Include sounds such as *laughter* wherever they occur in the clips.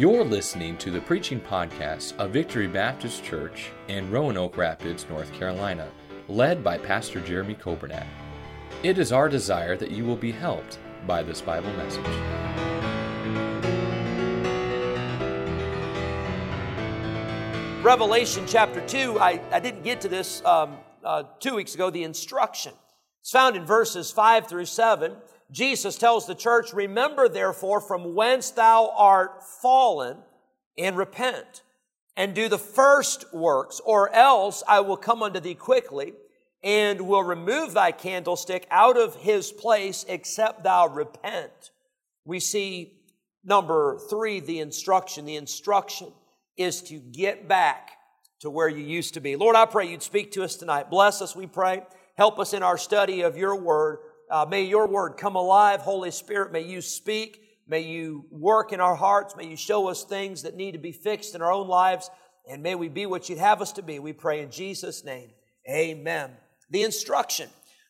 You're listening to the preaching podcast of Victory Baptist Church in Roanoke Rapids, North Carolina, led by Pastor Jeremy Coburnack. It is our desire that you will be helped by this Bible message. Revelation chapter 2, I, I didn't get to this um, uh, two weeks ago, the instruction. It's found in verses 5 through 7. Jesus tells the church, Remember therefore from whence thou art fallen, and repent, and do the first works, or else I will come unto thee quickly, and will remove thy candlestick out of his place, except thou repent. We see number three, the instruction. The instruction is to get back to where you used to be. Lord, I pray you'd speak to us tonight. Bless us, we pray. Help us in our study of your word. Uh, may your word come alive, Holy Spirit. May you speak. May you work in our hearts. May you show us things that need to be fixed in our own lives. And may we be what you'd have us to be. We pray in Jesus' name. Amen. The instruction.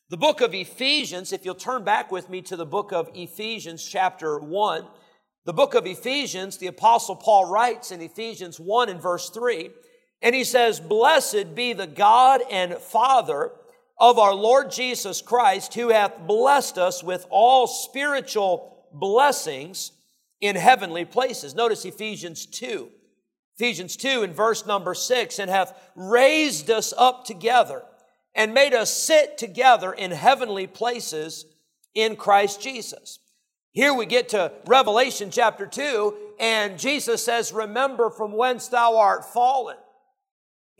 The book of Ephesians, if you'll turn back with me to the book of Ephesians, chapter 1. The book of Ephesians, the apostle Paul writes in Ephesians 1 and verse 3, and he says, Blessed be the God and Father of our Lord Jesus Christ, who hath blessed us with all spiritual blessings in heavenly places. Notice Ephesians 2. Ephesians 2 in verse number 6, and hath raised us up together and made us sit together in heavenly places in Christ Jesus. Here we get to Revelation chapter 2, and Jesus says, Remember from whence thou art fallen.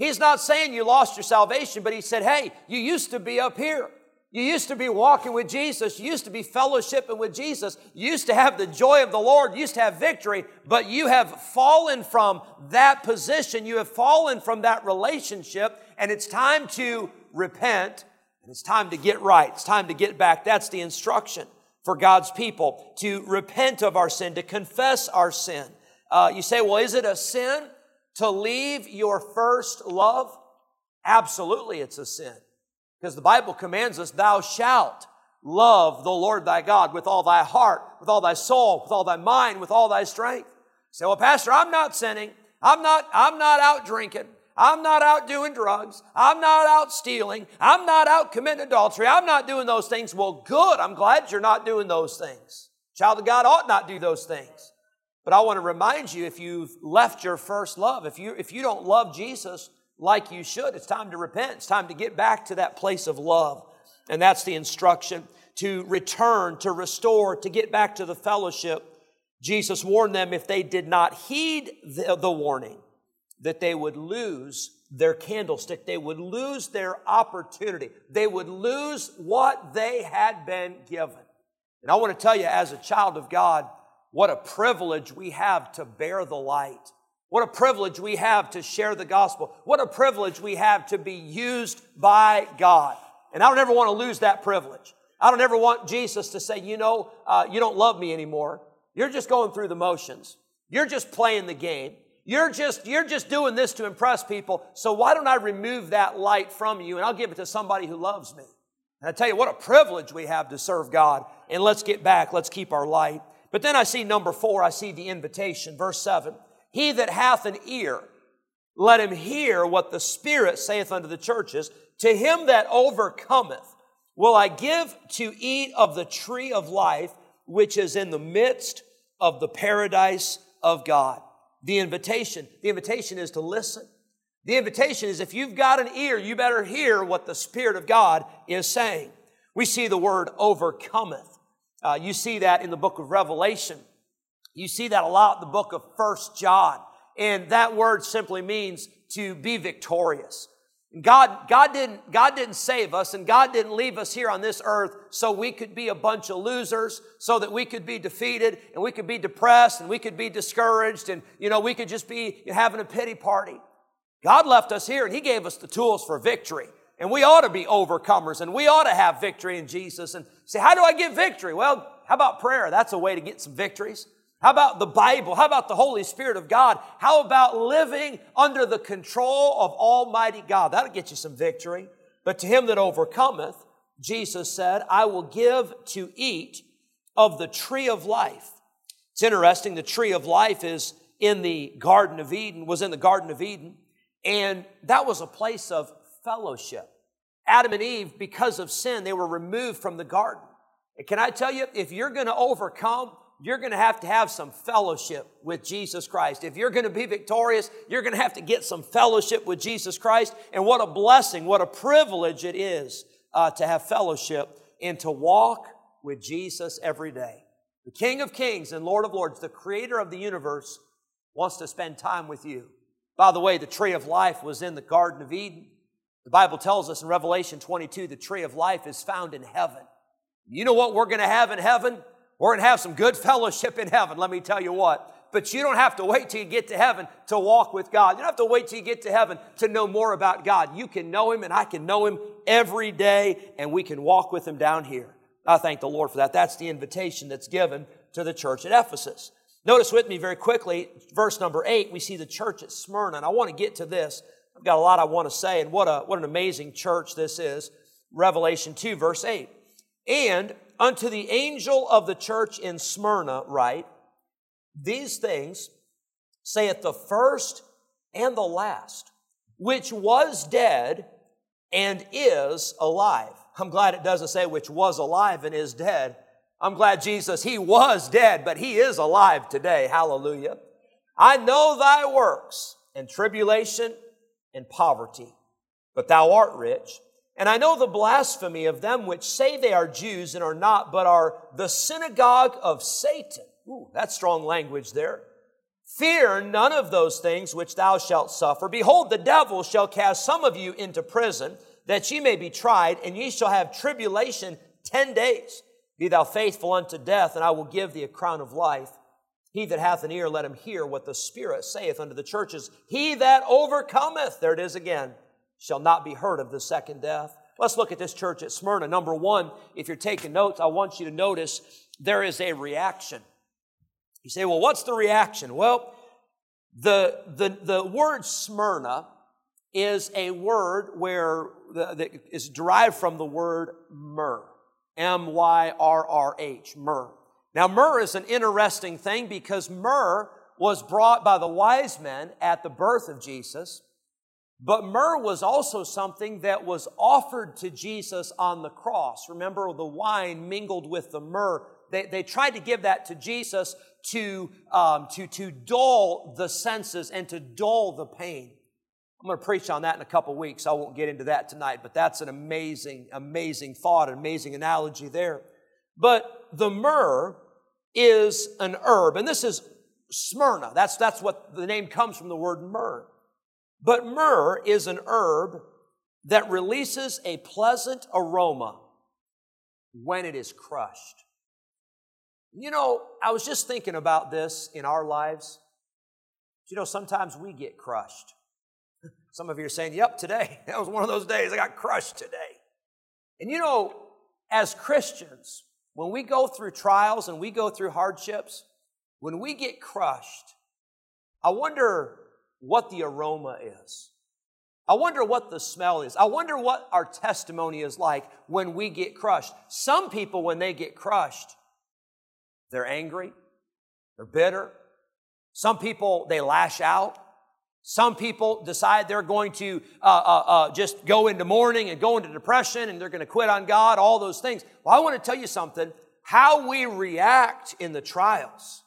He's not saying you lost your salvation, but he said, Hey, you used to be up here. You used to be walking with Jesus. You used to be fellowshipping with Jesus. You used to have the joy of the Lord. You used to have victory, but you have fallen from that position. You have fallen from that relationship, and it's time to repent, and it's time to get right. It's time to get back. That's the instruction for God's people to repent of our sin, to confess our sin. Uh, you say, well, is it a sin to leave your first love? Absolutely, it's a sin. Because the Bible commands us, thou shalt love the Lord thy God with all thy heart, with all thy soul, with all thy mind, with all thy strength. You say, well, Pastor, I'm not sinning. I'm not, I'm not out drinking. I'm not out doing drugs. I'm not out stealing. I'm not out committing adultery. I'm not doing those things. Well, good. I'm glad you're not doing those things. Child of God ought not do those things. But I want to remind you if you've left your first love, if you, if you don't love Jesus like you should, it's time to repent. It's time to get back to that place of love. And that's the instruction to return, to restore, to get back to the fellowship. Jesus warned them if they did not heed the, the warning, that they would lose their candlestick. They would lose their opportunity. They would lose what they had been given. And I want to tell you, as a child of God, what a privilege we have to bear the light. What a privilege we have to share the gospel. What a privilege we have to be used by God. And I don't ever want to lose that privilege. I don't ever want Jesus to say, you know, uh, you don't love me anymore. You're just going through the motions. You're just playing the game. You're just, you're just doing this to impress people. So why don't I remove that light from you and I'll give it to somebody who loves me? And I tell you what a privilege we have to serve God. And let's get back. Let's keep our light. But then I see number four, I see the invitation. Verse seven. He that hath an ear, let him hear what the Spirit saith unto the churches. To him that overcometh, will I give to eat of the tree of life, which is in the midst of the paradise of God the invitation. The invitation is to listen. The invitation is if you've got an ear, you better hear what the Spirit of God is saying. We see the word overcometh. Uh, you see that in the book of Revelation. You see that a lot in the book of First John. And that word simply means to be victorious. God, God, didn't, God didn't save us and God didn't leave us here on this earth so we could be a bunch of losers, so that we could be defeated and we could be depressed and we could be discouraged and, you know, we could just be having a pity party. God left us here and He gave us the tools for victory. And we ought to be overcomers and we ought to have victory in Jesus. And say, how do I get victory? Well, how about prayer? That's a way to get some victories. How about the Bible? How about the Holy Spirit of God? How about living under the control of Almighty God? That'll get you some victory. But to him that overcometh, Jesus said, I will give to eat of the tree of life. It's interesting, the tree of life is, in the Garden of Eden, was in the Garden of Eden, and that was a place of fellowship. Adam and Eve, because of sin, they were removed from the garden. And can I tell you, if you're going to overcome, you're going to have to have some fellowship with Jesus Christ. If you're going to be victorious, you're going to have to get some fellowship with Jesus Christ. And what a blessing, what a privilege it is uh, to have fellowship and to walk with Jesus every day. The King of Kings and Lord of Lords, the creator of the universe, wants to spend time with you. By the way, the tree of life was in the Garden of Eden. The Bible tells us in Revelation 22 the tree of life is found in heaven. You know what we're going to have in heaven? We're going to have some good fellowship in heaven, let me tell you what. But you don't have to wait till you get to heaven to walk with God. You don't have to wait till you get to heaven to know more about God. You can know Him and I can know Him every day and we can walk with Him down here. I thank the Lord for that. That's the invitation that's given to the church at Ephesus. Notice with me very quickly, verse number eight, we see the church at Smyrna. And I want to get to this. I've got a lot I want to say, and what, a, what an amazing church this is. Revelation 2, verse 8. And unto the angel of the church in Smyrna, write, These things saith the first and the last, which was dead and is alive. I'm glad it doesn't say which was alive and is dead. I'm glad Jesus, He was dead, but He is alive today. Hallelujah. I know thy works and tribulation and poverty, but thou art rich. And I know the blasphemy of them which say they are Jews and are not, but are the synagogue of Satan. Ooh, that's strong language there. Fear none of those things which thou shalt suffer. Behold, the devil shall cast some of you into prison, that ye may be tried, and ye shall have tribulation ten days. Be thou faithful unto death, and I will give thee a crown of life. He that hath an ear, let him hear what the Spirit saith unto the churches. He that overcometh, there it is again, shall not be hurt of the second death. Let's look at this church at Smyrna. Number one, if you're taking notes, I want you to notice there is a reaction. You say, well, what's the reaction? Well, the, the, the word Smyrna is a word where the, that is derived from the word myrrh. M-Y-R-R-H, myrrh. Now, myrrh is an interesting thing because myrrh was brought by the wise men at the birth of Jesus, but myrrh was also something that was offered to Jesus on the cross. Remember, the wine mingled with the myrrh. They, they tried to give that to Jesus to, um, to, to dull the senses and to dull the pain. I'm going to preach on that in a couple weeks. I won't get into that tonight, but that's an amazing, amazing thought, an amazing analogy there. But the myrrh is an herb, and this is Smyrna. That's, that's what the name comes from the word myrrh. But myrrh is an herb that releases a pleasant aroma when it is crushed. You know, I was just thinking about this in our lives. You know, sometimes we get crushed. Some of you are saying, Yep, today. *laughs* That was one of those days I got crushed today. And you know, as Christians, when we go through trials and we go through hardships, when we get crushed, I wonder what the aroma is. I wonder what the smell is. I wonder what our testimony is like when we get crushed. Some people, when they get crushed, they're angry, they're bitter. Some people, they lash out. Some people decide they're going to uh, uh, uh, just go into mourning and go into depression and they're going to quit on God, all those things. Well, I want to tell you something. How we react in the trials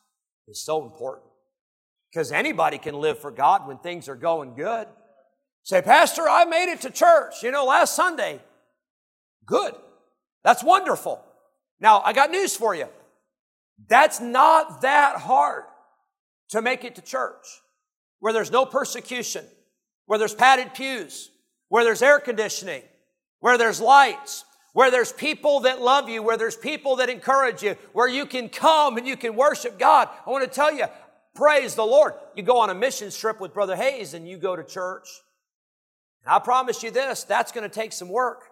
is so important because anybody can live for God when things are going good. Say, Pastor, I made it to church, you know, last Sunday. Good. That's wonderful. Now, I got news for you. That's not that hard to make it to church where there's no persecution, where there's padded pews, where there's air conditioning, where there's lights, where there's people that love you, where there's people that encourage you, where you can come and you can worship God. I want to tell you, praise the Lord. You go on a mission trip with Brother Hayes and you go to church. And I promise you this, that's going to take some work.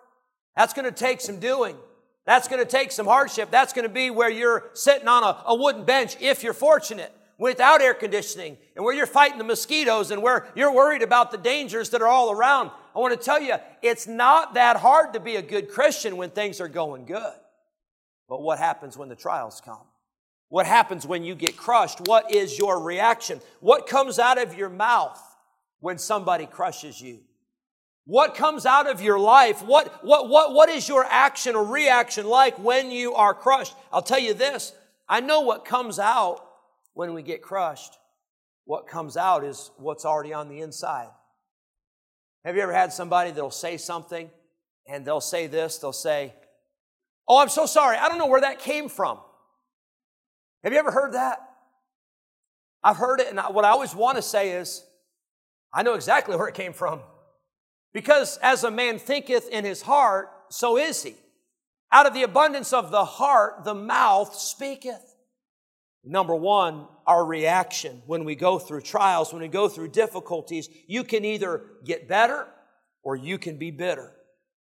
That's going to take some doing. That's going to take some hardship. That's going to be where you're sitting on a, a wooden bench if you're fortunate without air conditioning and where you're fighting the mosquitoes and where you're worried about the dangers that are all around. I want to tell you, it's not that hard to be a good Christian when things are going good. But what happens when the trials come? What happens when you get crushed? What is your reaction? What comes out of your mouth when somebody crushes you? What comes out of your life? What, what, what, what is your action or reaction like when you are crushed? I'll tell you this. I know what comes out when we get crushed. What comes out is what's already on the inside. Have you ever had somebody that'll say something and they'll say this? They'll say, Oh, I'm so sorry. I don't know where that came from. Have you ever heard that? I've heard it, and what I always want to say is, I know exactly where it came from. Because as a man thinketh in his heart, so is he. Out of the abundance of the heart, the mouth speaketh. Number one, our reaction when we go through trials, when we go through difficulties, you can either get better or you can be bitter.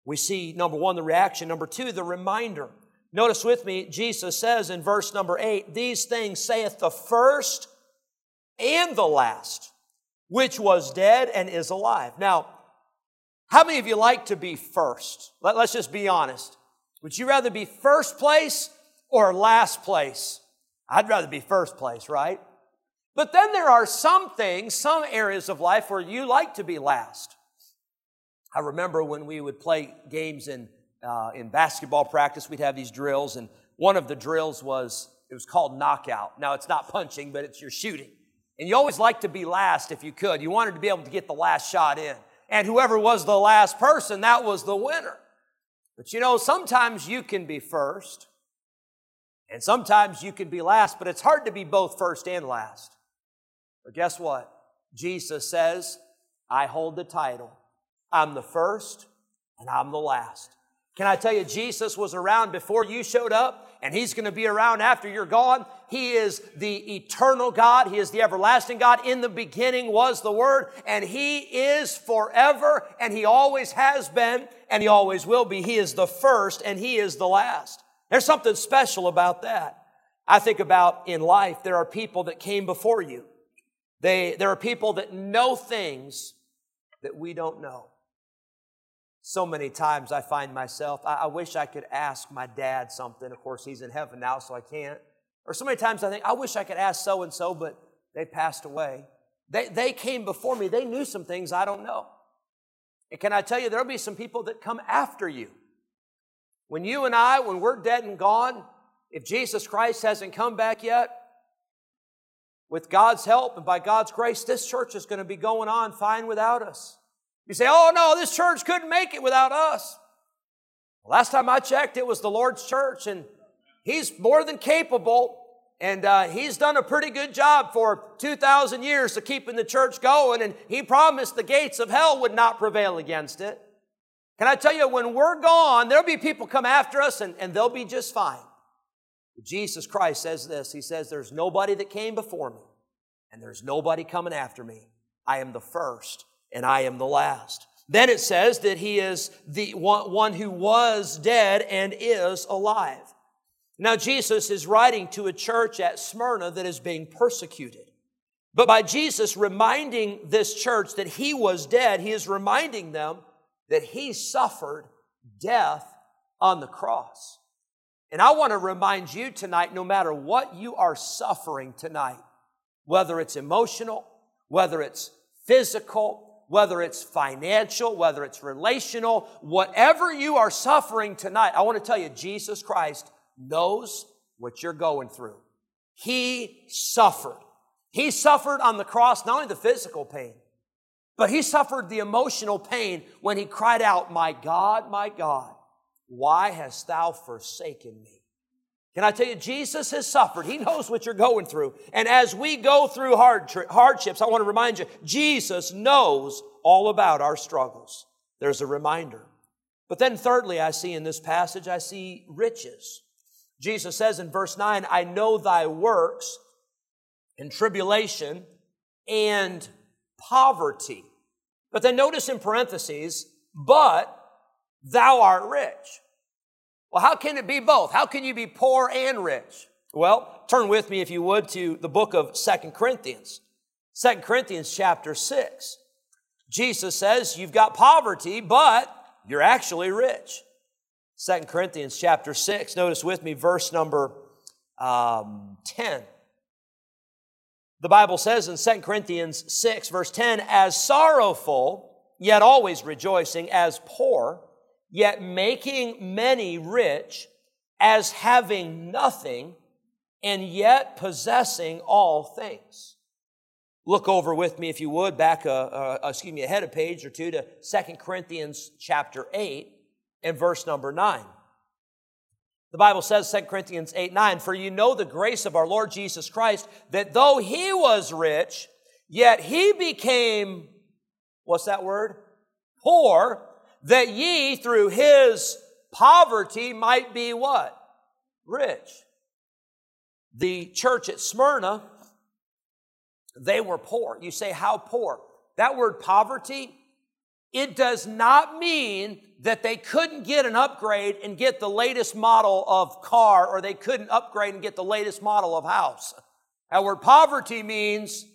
We see, number one, the reaction. Number two, the reminder. Notice with me, Jesus says in verse number eight, These things saith the first and the last, which was dead and is alive. Now, how many of you like to be first? Let, us just be honest. Would you rather be first place or last place? I'd rather be first place, right? But then there are some things, some areas of life where you like to be last. I remember when we would play games in, uh, in basketball practice, we'd have these drills, and one of the drills was, it was called knockout. Now, it's not punching, but it's your shooting. And you always like to be last if you could. You wanted to be able to get the last shot in. And whoever was the last person, that was the winner. But you know, sometimes you can be first, and sometimes you can be last, but it's hard to be both first and last. But guess what? Jesus says, I hold the title. I'm the first and I'm the last. Can I tell you, Jesus was around before you showed up, and He's going to be around after you're gone. He is the eternal God. He is the everlasting God. In the beginning was the Word, and He is forever, and He always has been, and He always will be. He is the first, and He is the last. There's something special about that. I think about in life, there are people that came before you. They, there are people that know things that we don't know. So many times I find myself, I, I wish I could ask my dad something. Of course, he's in heaven now, so I can't. Or so many times I think, I wish I could ask so and so, but they passed away. They, they came before me. They knew some things I don't know. And can I tell you, there'll be some people that come after you when you and I, when we're dead and gone, if Jesus Christ hasn't come back yet, with God's help and by God's grace, this church is going to be going on fine without us. You say, oh no, this church couldn't make it without us. Last time I checked, it was the Lord's church, and He's more than capable, and uh, He's done a pretty good job for 2,000 years of keeping the church going, and He promised the gates of hell would not prevail against it. Can I tell you, when we're gone, there'll be people come after us and, and they'll be just fine. Jesus Christ says this He says, There's nobody that came before me, and there's nobody coming after me. I am the first, and I am the last. Then it says that He is the one, one who was dead and is alive. Now, Jesus is writing to a church at Smyrna that is being persecuted. But by Jesus reminding this church that He was dead, He is reminding them that he suffered death on the cross. And I want to remind you tonight no matter what you are suffering tonight, whether it's emotional, whether it's physical, whether it's financial, whether it's relational, whatever you are suffering tonight, I want to tell you, Jesus Christ knows what you're going through. He suffered. He suffered on the cross, not only the physical pain, but he suffered the emotional pain when he cried out, My God, my God, why hast thou forsaken me? Can I tell you, Jesus has suffered. He knows what you're going through. And as we go through hard, hardships, I want to remind you, Jesus knows all about our struggles. There's a reminder. But then, thirdly, I see in this passage, I see riches. Jesus says in verse 9, I know thy works and tribulation and poverty. But then notice in parentheses, but thou art rich. Well, how can it be both? How can you be poor and rich? Well, turn with me, if you would, to the book of Second Corinthians. Second Corinthians chapter 6. Jesus says, You've got poverty, but you're actually rich. Second Corinthians chapter 6. Notice with me verse number um, 10. The Bible says in 2 Corinthians 6, verse 10, as sorrowful, yet always rejoicing, as poor, yet making many rich, as having nothing, and yet possessing all things. Look over with me, if you would, back, a, uh, uh, excuse me, ahead a page or two to 2 Corinthians chapter 8 and verse number 9. The Bible says, 2 Corinthians 8 9, For you know the grace of our Lord Jesus Christ, that though he was rich, yet he became, what's that word? Poor, that ye through his poverty might be what? Rich. The church at Smyrna, they were poor. You say, how poor? That word poverty, it does not mean that they couldn't get an upgrade and get the latest model of car or they couldn't upgrade and get the latest model of house. That word poverty means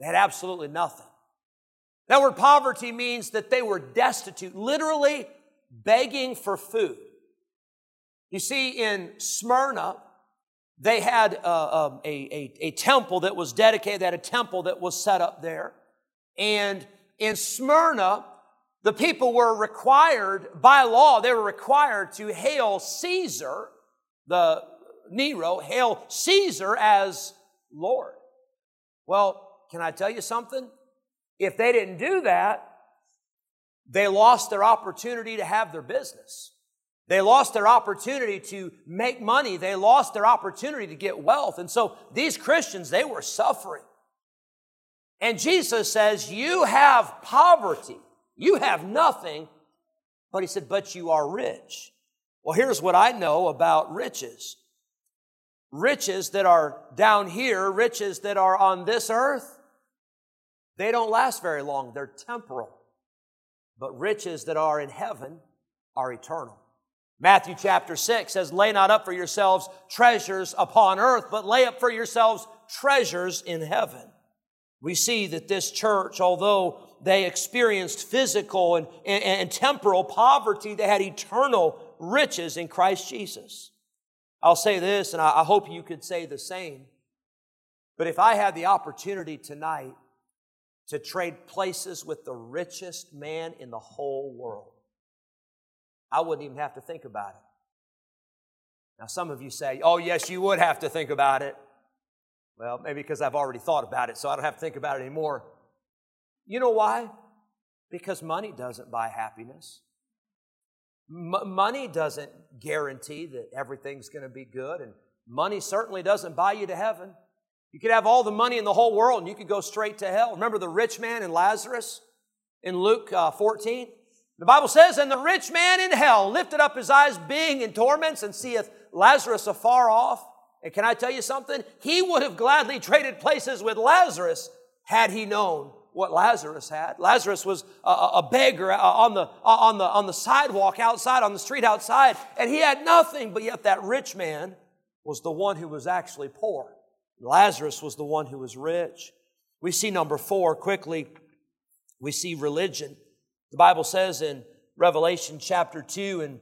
they had absolutely nothing. That word poverty means that they were destitute, literally begging for food. You see, in Smyrna, they had a, uh, um, a, a, a temple that was dedicated, they had a temple that was set up there. And in Smyrna, the people were required, by law, they were required to hail Caesar, the Nero, hail Caesar as Lord. Well, can I tell you something? If they didn't do that, they lost their opportunity to have their business. They lost their opportunity to make money. They lost their opportunity to get wealth. And so these Christians, they were suffering. And Jesus says, You have poverty. You have nothing. But he said, But you are rich. Well, here's what I know about riches riches that are down here, riches that are on this earth, they don't last very long. They're temporal. But riches that are in heaven are eternal. Matthew chapter 6 says, Lay not up for yourselves treasures upon earth, but lay up for yourselves treasures in heaven. We see that this church, although they experienced physical and, and, and temporal poverty, they had eternal riches in Christ Jesus. I'll say this, and I, I hope you could say the same. But if I had the opportunity tonight to trade places with the richest man in the whole world, I wouldn't even have to think about it. Now, some of you say, oh, yes, you would have to think about it. Well, maybe because I've already thought about it, so I don't have to think about it anymore. You know why? Because money doesn't buy happiness. M- money doesn't guarantee that everything's going to be good, and money certainly doesn't buy you to heaven. You could have all the money in the whole world and you could go straight to hell. Remember the rich man and Lazarus in Luke uh, 14? The Bible says, And the rich man in hell lifted up his eyes, being in torments, and seeth Lazarus afar off. And can I tell you something? He would have gladly traded places with Lazarus had he known what Lazarus had. Lazarus was a, a beggar on the, on, the, on the sidewalk outside, on the street outside, and he had nothing, but yet that rich man was the one who was actually poor. Lazarus was the one who was rich. We see number four quickly. We see religion. The Bible says in Revelation chapter 2 and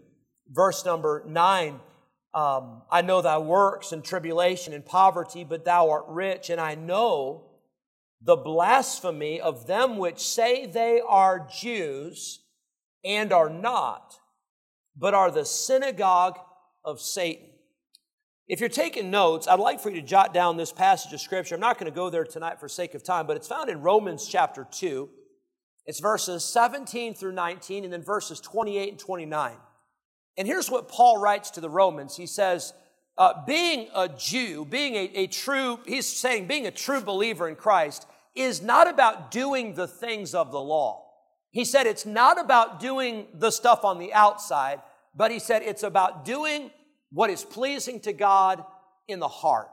verse number 9, um, I know thy works and tribulation and poverty, but thou art rich, and I know the blasphemy of them which say they are Jews and are not, but are the synagogue of Satan. If you're taking notes, I'd like for you to jot down this passage of Scripture. I'm not going to go there tonight for sake of time, but it's found in Romans chapter 2. It's verses 17 through 19 and then verses 28 and 29. And here's what Paul writes to the Romans. He says, uh, being a Jew, being a, a true, he's saying being a true believer in Christ is not about doing the things of the law. He said it's not about doing the stuff on the outside, but he said it's about doing what is pleasing to God in the heart.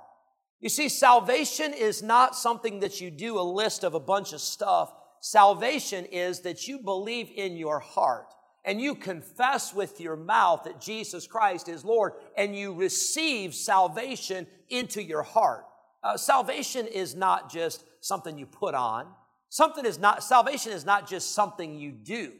You see, salvation is not something that you do a list of a bunch of stuff. Salvation is that you believe in your heart and you confess with your mouth that Jesus Christ is Lord and you receive salvation into your heart. Uh, salvation is not just something you put on. Something is not, salvation is not just something you do. You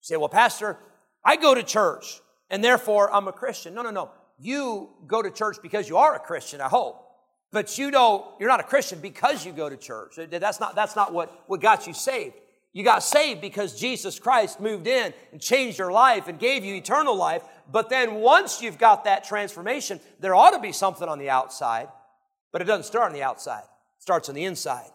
say, well, Pastor, I go to church and therefore I'm a Christian. No, no, no. you go to church because you are a Christian, I hope. But you don't, you're not a Christian because you go to church. That's not, that's not what, what got you saved. You got saved because Jesus Christ moved in and changed your life and gave you eternal life. But then once you've got that transformation, there ought to be something on the outside, but it doesn't start on the outside. It starts on the inside.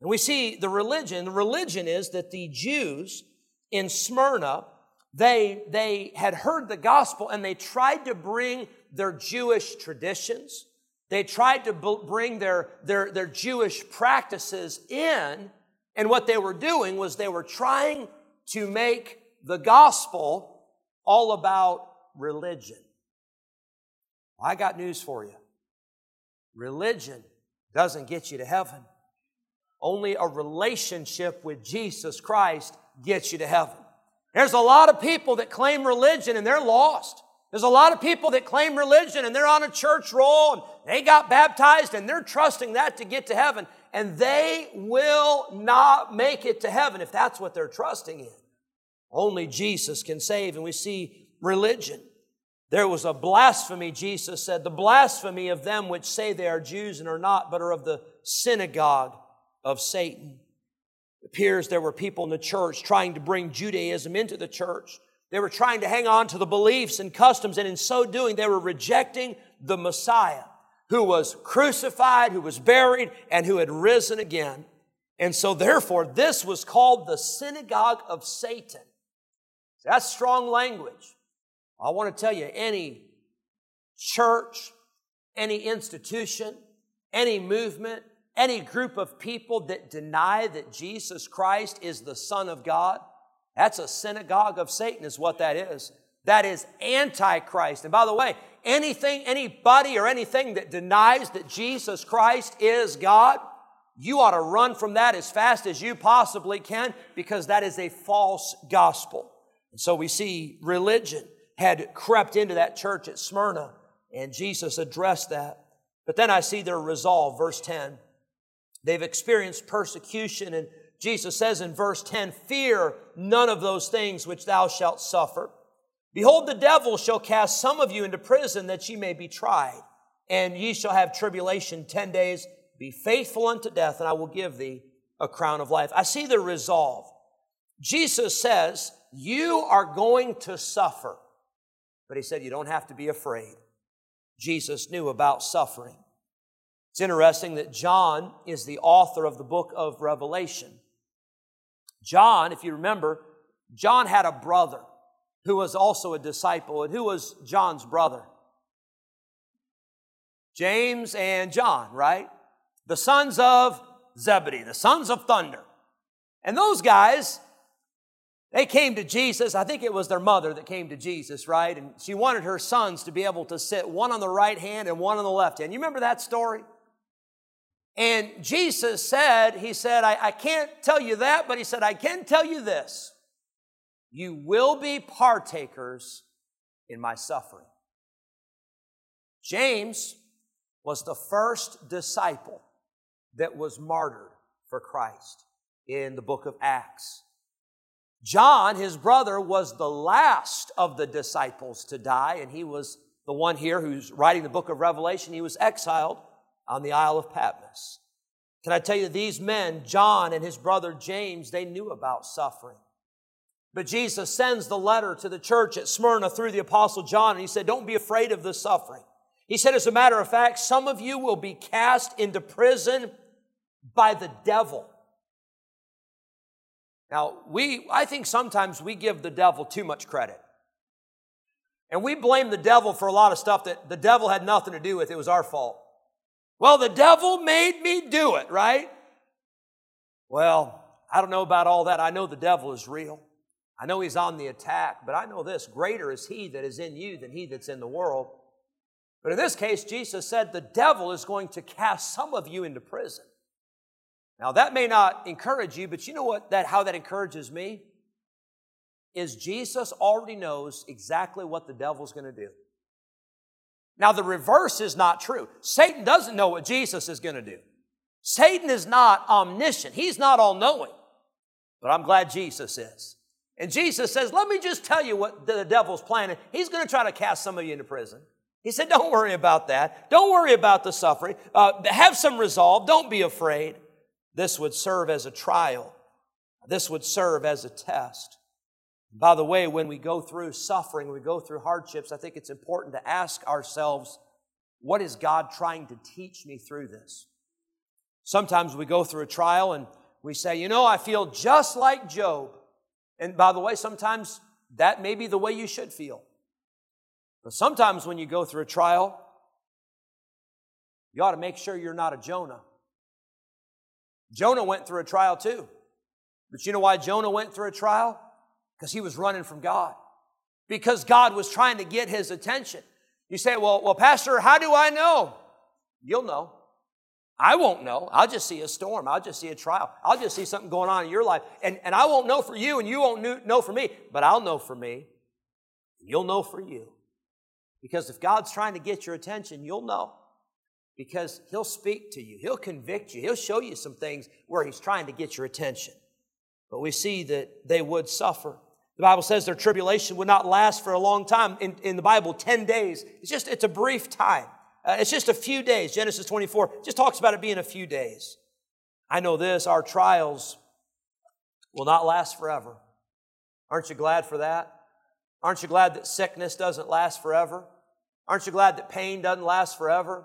And we see the religion, the religion is that the Jews in Smyrna, they, they had heard the gospel and they tried to bring their Jewish traditions. They tried to bring their, their, their Jewish practices in. And what they were doing was they were trying to make the gospel all about religion. I got news for you. Religion doesn't get you to heaven. Only a relationship with Jesus Christ gets you to heaven. There's a lot of people that claim religion and they're lost. There's a lot of people that claim religion and they're on a church roll and they got baptized and they're trusting that to get to heaven and they will not make it to heaven if that's what they're trusting in. Only Jesus can save and we see religion. There was a blasphemy, Jesus said, the blasphemy of them which say they are Jews and are not, but are of the synagogue of Satan. It appears there were people in the church trying to bring Judaism into the church. They were trying to hang on to the beliefs and customs, and in so doing, they were rejecting the Messiah who was crucified, who was buried, and who had risen again. And so, therefore, this was called the synagogue of Satan. That's strong language. I want to tell you any church, any institution, any movement, any group of people that deny that Jesus Christ is the Son of God, that's a synagogue of Satan, is what that is. That is antichrist. And by the way, anything, anybody, or anything that denies that Jesus Christ is God, you ought to run from that as fast as you possibly can because that is a false gospel. And so we see religion had crept into that church at Smyrna, and Jesus addressed that. But then I see their resolve, verse 10. They've experienced persecution, and Jesus says in verse 10, Fear none of those things which thou shalt suffer. Behold, the devil shall cast some of you into prison that ye may be tried, and ye shall have tribulation ten days. Be faithful unto death, and I will give thee a crown of life. I see the resolve. Jesus says, You are going to suffer. But he said, You don't have to be afraid. Jesus knew about suffering. It's interesting that John is the author of the book of Revelation. John, if you remember, John had a brother who was also a disciple. And who was John's brother? James and John, right? The sons of Zebedee, the sons of thunder. And those guys, they came to Jesus. I think it was their mother that came to Jesus, right? And she wanted her sons to be able to sit one on the right hand and one on the left hand. You remember that story? And Jesus said, He said, I, I can't tell you that, but He said, I can tell you this. You will be partakers in my suffering. James was the first disciple that was martyred for Christ in the book of Acts. John, his brother, was the last of the disciples to die, and he was the one here who's writing the book of Revelation. He was exiled on the Isle of Patmos. Can I tell you, these men, John and his brother James, they knew about suffering. But Jesus sends the letter to the church at Smyrna through the Apostle John, and he said, Don't be afraid of the suffering. He said, As a matter of fact, some of you will be cast into prison by the devil. Now, we, I think sometimes we give the devil too much credit. And we blame the devil for a lot of stuff that the devil had nothing to do with. It was our fault. Well, the devil made me do it, right? Well, I don't know about all that. I know the devil is real. I know he's on the attack, but I know this greater is he that is in you than he that's in the world. But in this case, Jesus said the devil is going to cast some of you into prison. Now that may not encourage you, but you know what that how that encourages me? Is Jesus already knows exactly what the devil's going to do. Now, the reverse is not true. Satan doesn't know what Jesus is going to do. Satan is not omniscient. He's not all knowing. But I'm glad Jesus is. And Jesus says, Let me just tell you what the devil's planning. He's going to try to cast some of you into prison. He said, Don't worry about that. Don't worry about the suffering. Uh, have some resolve. Don't be afraid. This would serve as a trial, this would serve as a test. By the way, when we go through suffering, we go through hardships, I think it's important to ask ourselves, what is God trying to teach me through this? Sometimes we go through a trial and we say, you know, I feel just like Job. And by the way, sometimes that may be the way you should feel. But sometimes when you go through a trial, you ought to make sure you're not a Jonah. Jonah went through a trial too. But you know why Jonah went through a trial? Because he was running from God. Because God was trying to get his attention. You say, well, well, Pastor, how do I know? You'll know. I won't know. I'll just see a storm. I'll just see a trial. I'll just see something going on in your life. And, and I won't know for you and you won't know for me, but I'll know for me. You'll know for you. Because if God's trying to get your attention, you'll know. Because He'll speak to you, He'll convict you, He'll show you some things where He's trying to get your attention. But we see that they would suffer. The Bible says their tribulation would not last for a long time. In, in the Bible, 10 days. It's just, it's a brief time. Uh, it's just a few days. Genesis 24 just talks about it being a few days. I know this, our trials will not last forever. Aren't you glad for that? Aren't you glad that sickness doesn't last forever? Aren't you glad that pain doesn't last forever?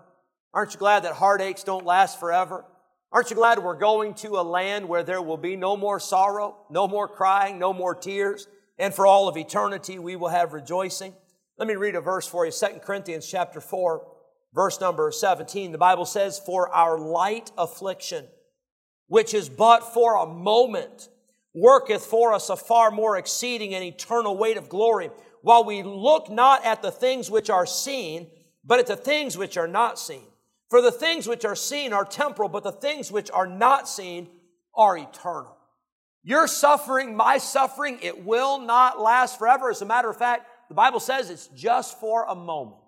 Aren't you glad that heartaches don't last forever? Aren't you glad we're going to a land where there will be no more sorrow, no more crying, no more tears, and for all of eternity we will have rejoicing? Let me read a verse for you, 2 Corinthians chapter 4, verse number 17. The Bible says, For our light affliction, which is but for a moment, worketh for us a far more exceeding and eternal weight of glory, while we look not at the things which are seen, but at the things which are not seen. For the things which are seen are temporal, but the things which are not seen are eternal. Your suffering, my suffering, it will not last forever. As a matter of fact, the Bible says it's just for a moment.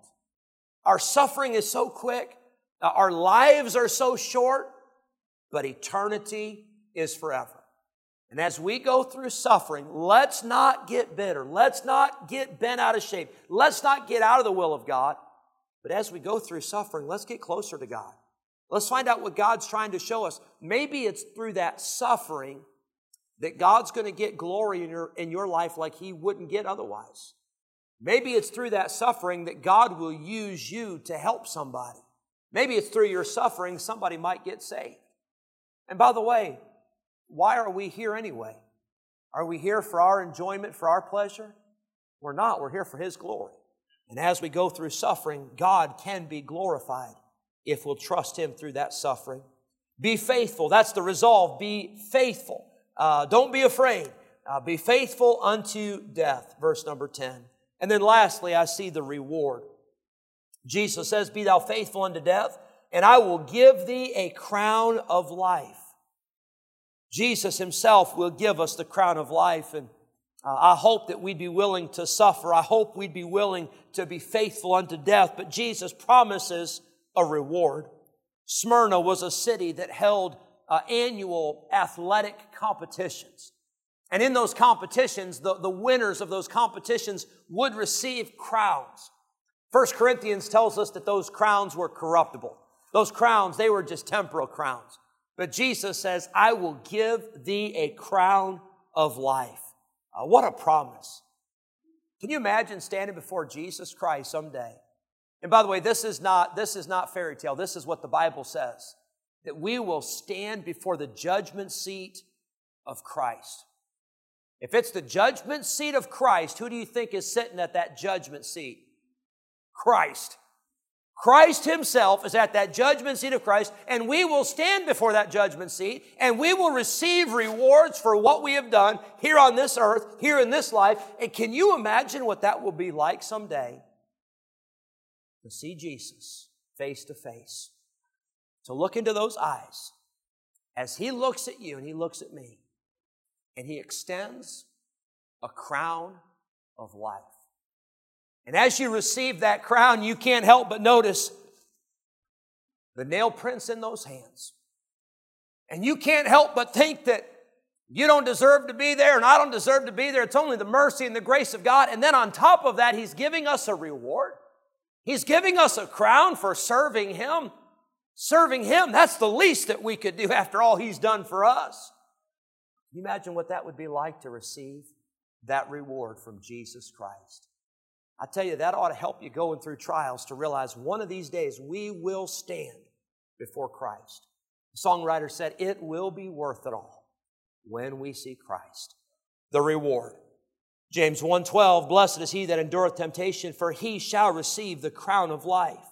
Our suffering is so quick, uh, our lives are so short, but eternity is forever. And as we go through suffering, let's not get bitter. Let's not get bent out of shape. Let's not get out of the will of God. But as we go through suffering, let's get closer to God. Let's find out what God's trying to show us. Maybe it's through that suffering that God's going to get glory in your, in your life like He wouldn't get otherwise. Maybe it's through that suffering that God will use you to help somebody. Maybe it's through your suffering somebody might get saved. And by the way, why are we here anyway? Are we here for our enjoyment, for our pleasure? We're not. We're here for His glory. And as we go through suffering, God can be glorified if we'll trust Him through that suffering. Be faithful. That's the resolve. Be faithful. Uh, don't be afraid. Uh, be faithful unto death. Verse number 10. And then lastly, I see the reward. Jesus says, Be thou faithful unto death, and I will give thee a crown of life. Jesus himself will give us the crown of life. And uh, I hope that we'd be willing to suffer. I hope we'd be willing to be faithful unto death. But Jesus promises a reward. Smyrna was a city that held uh, annual athletic competitions. And in those competitions, the, the winners of those competitions would receive crowns. First Corinthians tells us that those crowns were corruptible. Those crowns, they were just temporal crowns. But Jesus says, I will give thee a crown of life. Uh, what a promise. Can you imagine standing before Jesus Christ someday? And by the way, this is not, this is not fairy tale. This is what the Bible says. That we will stand before the judgment seat of Christ. If it's the judgment seat of Christ, who do you think is sitting at that judgment seat? Christ. Christ Himself is at that judgment seat of Christ, and we will stand before that judgment seat, and we will receive rewards for what we have done here on this earth, here in this life. And can you imagine what that will be like someday? To see Jesus face to face, to look into those eyes as He looks at you and He looks at me, and He extends a crown of life. And as you receive that crown, you can't help but notice the nail prints in those hands. And you can't help but think that you don't deserve to be there and I don't deserve to be there. It's only the mercy and the grace of God. And then on top of that, He's giving us a reward. He's giving us a crown for serving Him. Serving Him, that's the least that we could do after all He's done for us. You imagine what that would be like to receive that reward from Jesus Christ? I tell you, that ought to help you going through trials to realize one of these days we will stand before Christ. The songwriter said, It will be worth it all when we see Christ. The reward. James 1:12 Blessed is he that endureth temptation for he shall receive the crown of life.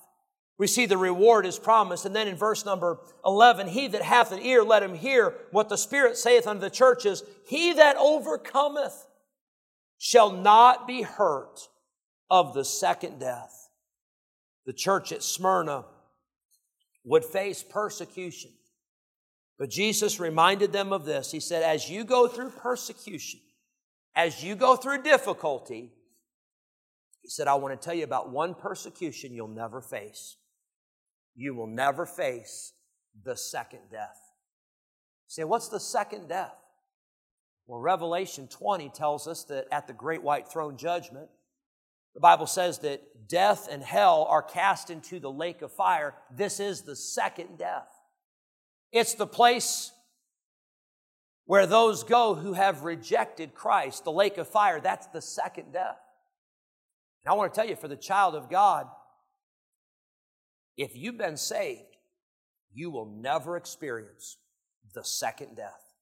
We see the reward is promised and then in verse number 11 he that hath an ear let him hear what the spirit saith unto the churches he that overcometh shall not be hurt of the second death. The church at Smyrna would face persecution. But Jesus reminded them of this. He said, as you go through persecution, as you go through difficulty, he said, I want to tell you about one persecution you'll never face. You will never face the second death. say, what's the second death? Well, Revelation 20 tells us that at the great white throne judgment, the Bible says that death and hell are cast into the lake of fire. This is the second death. It's the place where those go who have rejected Christ, the lake of fire. That's the second death. And I want to tell you, for the child of God, if you've been saved, you will never experience the second death.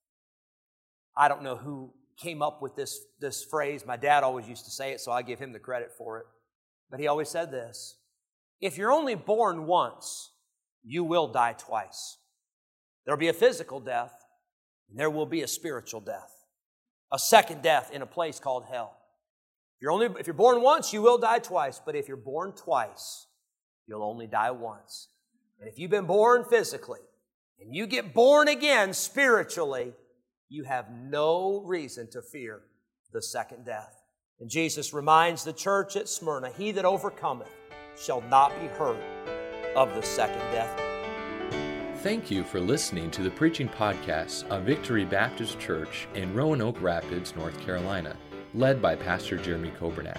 I don't know who came up with this, this phrase. My dad always used to say it, so I give him the credit for it. But he always said this If you're only born once, you will die twice. There'll be a physical death, and there will be a spiritual death, a second death in a place called hell. If you're, only, if you're born once, you will die twice, but if you're born twice, you'll only die once. And if you've been born physically and you get born again spiritually, you have no reason to fear the second death. And Jesus reminds the church at Smyrna, He that overcometh shall not be hurt of the second death. Thank you for listening to the preaching podcast of Victory Baptist Church in Roanoke Rapids, North Carolina, led by Pastor Jeremy Coburnett.